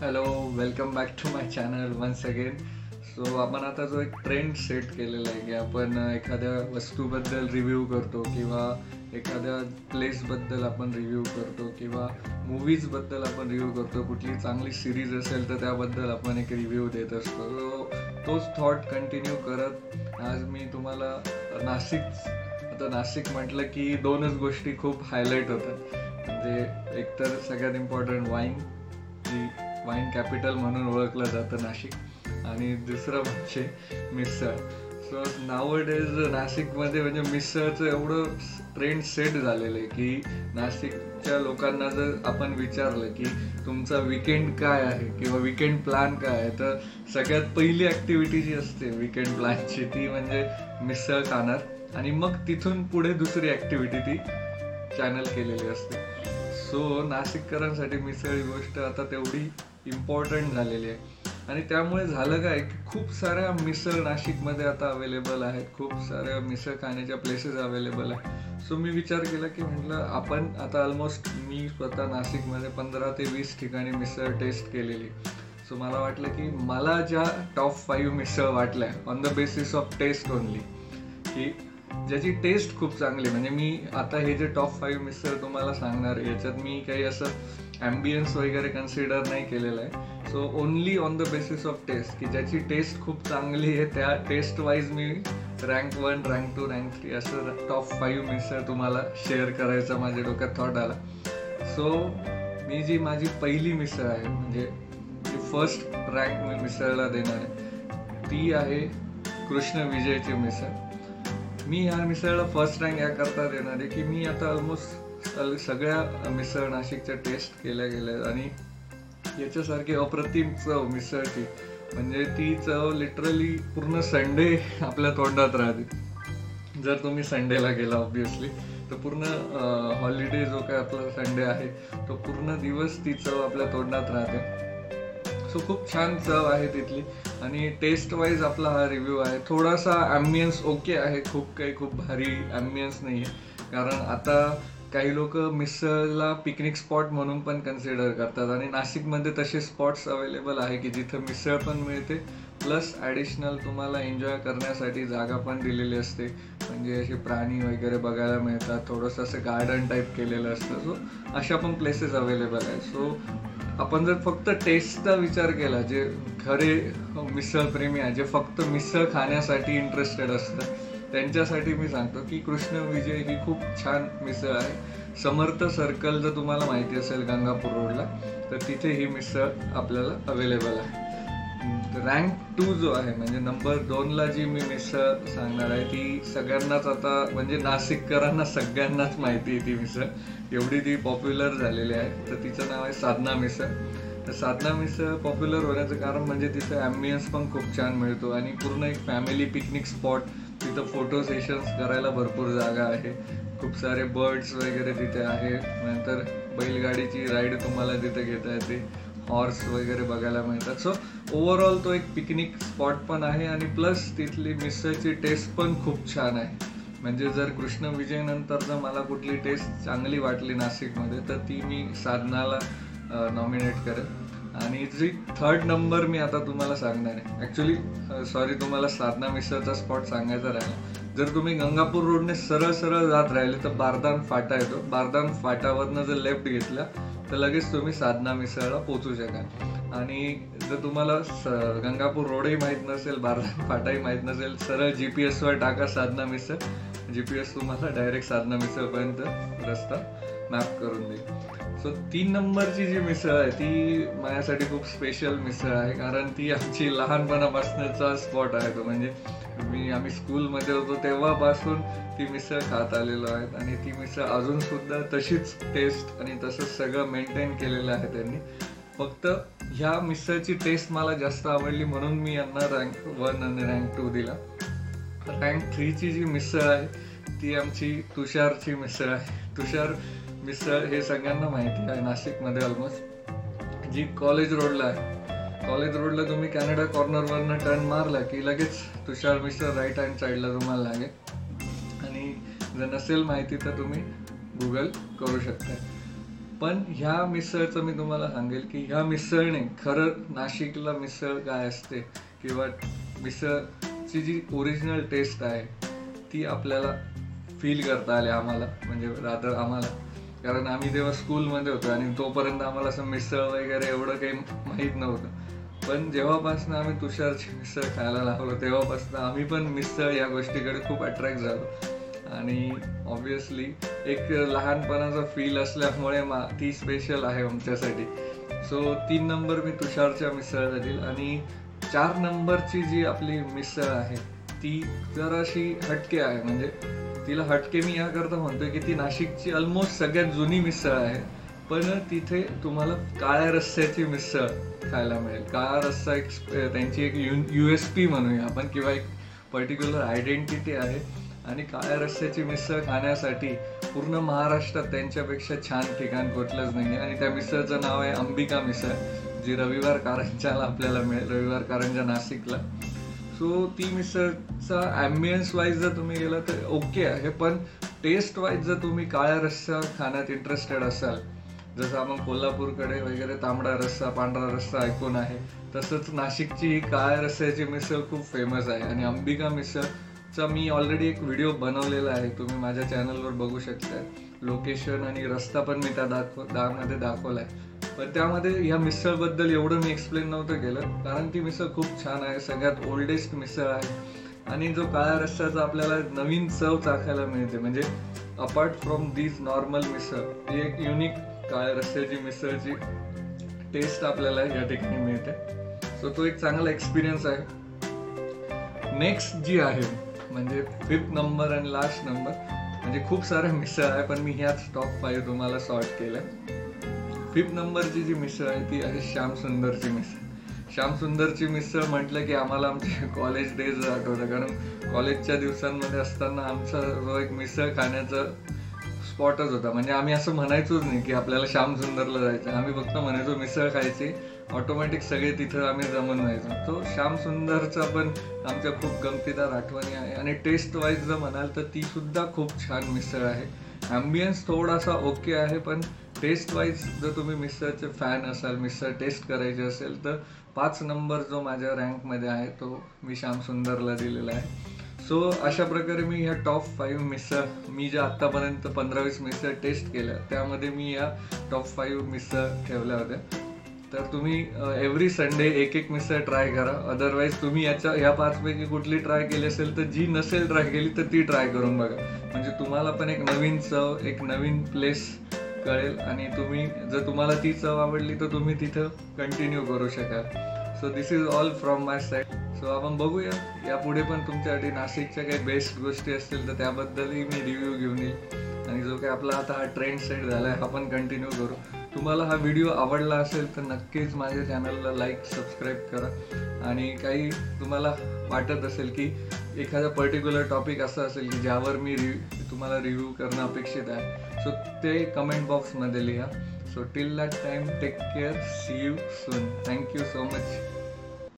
Hello welcome back to my channel once again so आपण आता जो एक ट्रेंड सेट केलेला आहे की आपण एखाद्या वस्तूबद्दल रिव्ह्यू करतो किंवा एखाद्या प्लेसबद्दल आपण रिव्ह्यू करतो किंवा मूवीजबद्दल आपण रिव्ह्यू करतो कुठली चांगली सिरीज असेल तर त्याबद्दल आपण एक रिव्ह्यू देत असतो. सो तोच थॉट कंटिन्यू करत आज मी तुम्हाला नाशिक आता नाशिक म्हटलं की दोनच गोष्टी खूप हायलाईट होतात. म्हणजे एकतर सगळ्यात इम्पॉर्टंट वाईन जी वाईन कॅपिटल म्हणून ओळखलं जातं नाशिक आणि दुसरं म्हणजे मिसळ. सो नाव डेज नाशिकमध्ये म्हणजे मिसळचं एवढं ट्रेंड सेट झालेलं आहे की नाशिकच्या लोकांना जर आपण विचारलं की तुमचा विकेंड काय आहे किंवा विकेंड प्लॅन काय आहे तर सगळ्यात पहिली ॲक्टिव्हिटी जी असते विकेंड प्लॅनची ती म्हणजे मिसळ खाणार. आणि मग तिथून पुढे दुसरी ॲक्टिव्हिटी ती चॅनल केलेली असते. सो नाशिककरांसाठी मिसळ ही गोष्ट आता तेवढी इम्पॉर्टंट झालेली आहे. आणि त्यामुळे झालं काय की खूप साऱ्या मिसळ नाशिकमध्ये आता अवेलेबल आहेत. खूप साऱ्या मिसळ खाण्याच्या प्लेसेस अवेलेबल आहेत. सो मी विचार केला की म्हटलं आपण आता ऑलमोस्ट मी स्वतः नाशिकमध्ये पंधरा ते वीस ठिकाणी मिसळ टेस्ट केलेली. सो मला वाटलं की मला ज्या टॉप फाईव्ह मिसळ वाटल्या on the basis of taste only की ज्याची टेस्ट खूप चांगली म्हणजे मी आता हे जे टॉप फाईव्ह मिसळ तुम्हाला सांगणार याच्यात मी काही असं ॲम्बियन्स वगैरे कन्सिडर नाही केलेलं आहे. So only on the basis of taste की ज्याची टेस्ट खूप चांगली आहे त्या टेस्ट वाईज मी rank one rank two rank three असं टॉप फाईव्ह मिसळ तुम्हाला शेअर करायचा माझ्या डोक्यात थॉट आला. सो मी जी माझी पहिली मिसळ आहे म्हणजे जी फर्स्ट रँक मी मिसळला देणार आहे ती आहे कृष्ण विजयची मिसळ. मी ह्या मिसळला फर्स्ट रँक याकरता देणार आहे की मी आता ऑलमोस्ट सगळ्या मिसळ नाशिकच्या टेस्ट केल्या गेल्या आणि याच्यासारखी अप्रतिम चव मिसळची. म्हणजे ती चव लिटरली पूर्ण संडे आपल्या तोंडात राहते. जर तुम्ही संडेला गेला ऑब्विसली तर पूर्ण हॉलिडे जो काय आपला संडे आहे तो पूर्ण दिवस ती चव आपल्या तोंडात राहते. सो खूप छान चव आहे तिथली. आणि टेस्ट वाईज आपला हा रिव्ह्यू आहे. थोडासा ॲम्बियन्स ओके आहे. खूप काही खूप भारी ॲम्बियन्स नाही आहे कारण आता काही लोक मिसळला पिकनिक स्पॉट म्हणून पण कन्सिडर करतात. आणि नाशिकमध्ये तसे स्पॉट्स अवेलेबल आहे की जिथं मिसळ पण मिळते प्लस ॲडिशनल तुम्हाला एन्जॉय करण्यासाठी जागा पण दिलेली असते. म्हणजे असे प्राणी वगैरे बघायला मिळतात थोडंसं असं गार्डन टाईप केलेलं असतं. सो अशा पण प्लेसेस अवेलेबल आहेत. सो आपण जर फक्त टेस्टचा विचार केला जे खरे मिसळप्रेमी आहे जे फक्त मिसळ खाण्यासाठी इंटरेस्टेड असतात त्यांच्यासाठी मी सांगतो की कृष्ण विजय ही खूप छान मिसळ आहे. समर्थ सर्कल जर तुम्हाला माहिती असेल गंगापूर रोडला तर तिथे ही मिसळ आपल्याला अवेलेबल आहे. रँक टू जो आहे म्हणजे नंबर दोनला जी मी मिसळ सांगणार आहे ती सगळ्यांनाच आता म्हणजे नाशिककरांना सगळ्यांनाच माहिती आहे ती मिसळ. एवढी ती पॉप्युलर झालेली आहे. तर तिचं नाव आहे साधना मिसळ. तर साधना मिसळ पॉप्युलर होण्याचं कारण म्हणजे तिथं ॲम्बियन्स पण खूप छान मिळतो आणि पूर्ण एक फॅमिली पिकनिक स्पॉट तिथं फोटो सेशन्स करायला भरपूर जागा आहे. खूप सारे बर्ड्स वगैरे तिथे आहे. नंतर बैलगाडीची राईड तुम्हाला तिथे घेता येते. हॉर्स वगैरे बघायला मिळतात. सो ओव्हरऑल तो एक पिकनिक स्पॉट पण आहे आणि प्लस तिथली मिसळची टेस्ट पण खूप छान आहे. म्हणजे जर कृष्ण विजयनंतर जर मला कुठली टेस्ट चांगली वाटली नाशिकमध्ये तर ती मी साधनाला नॉमिनेट करेन. आणि जी थर्ड नंबर मी आता तुम्हाला सांगणार आहे. ॲक्च्युली सॉरी तुम्हाला साधना मिसळचा स्पॉट सांगायचा राहिला. जर तुम्ही गंगापूर रोडने सरळ सरळ जात राहिले तर बारदान फाटा येतो. बारदान फाटावरनं जर लेफ्ट घेतला तर लगेच तुम्ही साधना मिसळला पोचू शकाल. आणि जर तुम्हाला गंगापूर रोडही माहीत नसेल बारदान फाटाही माहीत नसेल सरळ जी पी एसवर टाका Sadhana misal G P S तुम्हाला डायरेक्ट साधना मिसळपर्यंत रस्ता. मॅप करून देईल सो तीन नंबरची जी मिसळ आहे ती माझ्यासाठी खूप स्पेशल मिसळ आहे कारण ती आमची लहानपणापासूनचा स्पॉट आहे तो. म्हणजे मी आम्ही स्कूलमध्ये होतो तेव्हापासून ती मिसळ खात आलेलो आहेत. आणि ती मिसळ अजून सुद्धा तशीच टेस्ट आणि तसंच सगळं मेंटेन केलेलं आहे त्यांनी. फक्त ह्या मिसळची टेस्ट मला जास्त आवडली म्हणून मी यांना रँक वन आणि रँक टू दिला. रँक थ्रीची जी मिसळ आहे ती आमची तुषारची मिसळ आहे. तुषार मिसळ हे सगळ्यांना माहिती आहे नाशिकमध्ये ऑलमोस्ट जी कॉलेज रोडला आहे. कॉलेज रोडला तुम्ही कॅनडा कॉर्नरवरनं टर्न मारला की लगेच तुषार मिसळ राईट हँड साईडला तुम्हाला लागेल. आणि जर नसेल माहिती तर तुम्ही गुगल करू शकता. पण ह्या मिसळचं मी तुम्हाला सांगेल की ह्या मिसळने खरं नाशिकला मिसळ काय असते किंवा मिसळची जी ओरिजिनल टेस्ट आहे ती आपल्याला फील करता आले आम्हाला म्हणजे रादर आम्हाला. कारण आम्ही तेव्हा स्कूलमध्ये होतो आणि तोपर्यंत आम्हाला असं मिसळ वगैरे एवढं काही माहीत नव्हतं. पण जेव्हापासून आम्ही तुषारची मिसळ खायला लागलो तेव्हापासून आम्ही पण मिसळ या गोष्टीकडे खूप अट्रॅक्ट झालो. आणि ऑब्व्हियसली एक लहानपणाचा फील असल्यामुळे मा ती स्पेशल आहे आमच्यासाठी. सो तीन नंबर मी तुषारच्या मिसळला देईल आणि चार नंबरची जी आपली मिसळ आहे ती जराशी हटके आहे. म्हणजे तिला हटके मी याकरता म्हणतोय की ती नाशिकची ऑलमोस्ट सगळ्यात जुनी मिसळ आहे. पण तिथे तुम्हाला काळ्या रस्स्याची मिसळ खायला मिळेल. काळा रस्सा एक त्यांची एक यु यू एस पी म्हणूया आपण किंवा एक पर्टिक्युलर आयडेंटिटी आहे. आणि काळ्या रस्स्याची मिसळ खाण्यासाठी पूर्ण महाराष्ट्रात त्यांच्यापेक्षा छान ठिकाण कुठलंच नाही आणि त्या मिसळचं नाव आहे अंबिका मिसळ जी रविवार कारंजाला आपल्याला मिळेल रविवार कारंजा नाशिकला. सो ती मिसळचा ॲम्बियन्स वाईज जर तुम्ही गेला तर ओके आहे पण टेस्ट वाईज जर तुम्ही काळ्या रस्सा खाण्यात इंटरेस्टेड असाल जसं आपण कोल्हापूरकडे वगैरे तांबडा रस्सा पांढरा रस्सा ऐकून आहे तसंच नाशिकची ही काळ्या रस्स्याची मिसळ खूप फेमस आहे. आणि अंबिका मिसळचा मी ऑलरेडी एक व्हिडिओ बनवलेला आहे तुम्ही माझ्या चॅनलवर बघू शकता लोकेशन आणि रस्ता पण मी त्या दाखव त्यामध्ये दाखवला आहे पण त्यामध्ये ह्या मिसळबद्दल एवढं मी एक्सप्लेन नव्हतं केलं. कारण ती मिसळ खूप छान आहे सगळ्यात ओल्डेस्ट मिसळ आहे. आणि जो काळ्या रस्त्याचा आपल्याला नवीन चव चाखायला मिळते म्हणजे apart from these normal misal ही एक युनिक काळ्या रस्त्याची मिसळची टेस्ट आपल्याला या ठिकाणी मिळते. सो तो एक चांगला एक्सपिरियन्स आहे. नेक्स्ट जी आहे म्हणजे फिफ्थ नंबर आणि लास्ट नंबर म्हणजे खूप साऱ्या मिसळ आहे पण मी ह्याच टॉप फाईव्ह तुम्हाला सॉर्ट केल्या. फिफ्थ नंबरची जी मिसळ आहे ती आहे श्यामसुंदरची मिसळ श्यामसुंदरची मिसळ म्हटलं की आम्हाला आमचे कॉलेज डेज आठवतं. कारण कॉलेजच्या दिवसांमध्ये असताना आमचा जो एक मिसळ खाण्याचा स्पॉटच होता. म्हणजे आम्ही असं म्हणायचोच नाही की आपल्याला श्यामसुंदरला जायचं आम्ही फक्त म्हणायचो मिसळ खायची. ऑटोमॅटिक सगळे तिथं आम्ही जमून व्हायचो. तो श्यामसुंदरचा पण आमच्या खूप गमतीदार आठवणी आहे. आणि टेस्ट वाईज जर म्हणाल तर ती सुद्धा खूप छान मिसळ आहे. ॲम्बियन्स थोडासा ओके आहे पण टेस्ट वाईज जर तुम्ही मिसळचे फॅन असाल मिसळ टेस्ट करायची असेल तर पाच नंबर जो माझ्या रँकमध्ये आहे तो मी श्याम सुंदरला दिलेला आहे. सो अशा प्रकारे मी ह्या टॉप फाईव्ह मिसळ मी ज्या आत्तापर्यंत पंधरा वीस मिसळ टेस्ट केल्या त्यामध्ये मी या टॉप फाईव्ह मिसळ ठेवल्या होत्या. तर तुम्ही एव्हरी संडे एक एक मिसळ ट्राय करा. अदरवाईज तुम्ही याच्या ह्या पाचपैकी कुठली ट्राय केली असेल तर जी नसेल ट्राय केली तर ती ट्राय करून बघा. म्हणजे तुम्हाला पण एक नवीन चव एक नवीन प्लेस कळेल आणि तुम्ही जर तुम्हाला ती चव आवडली तर तुम्ही तिथं कंटिन्यू करू शकाल. So this is all from my side so आपण बघूया. यापुढे पण तुमच्यासाठी नाशिकच्या काही बेस्ट गोष्टी असतील तर त्याबद्दलही मी रिव्ह्यू घेऊन येईल आणि जो काही आपला आता हा ट्रेंड सेट झाला आहे हा पण कंटिन्यू करू. तुम्हाला हा व्हिडिओ आवडला असेल तर नक्कीच माझ्या चॅनलला लाईक सबस्क्राईब करा. आणि काही तुम्हाला वाटत असेल की एखादा पर्टिक्युलर टॉपिक असं असेल की ज्यावर मी रिव्ह तुम्हाला रिव्ह्यू करणं अपेक्षित आहे. सो ते कमेंट बॉक्समध्ये लिहा. So till that time take care see you soon thank you so much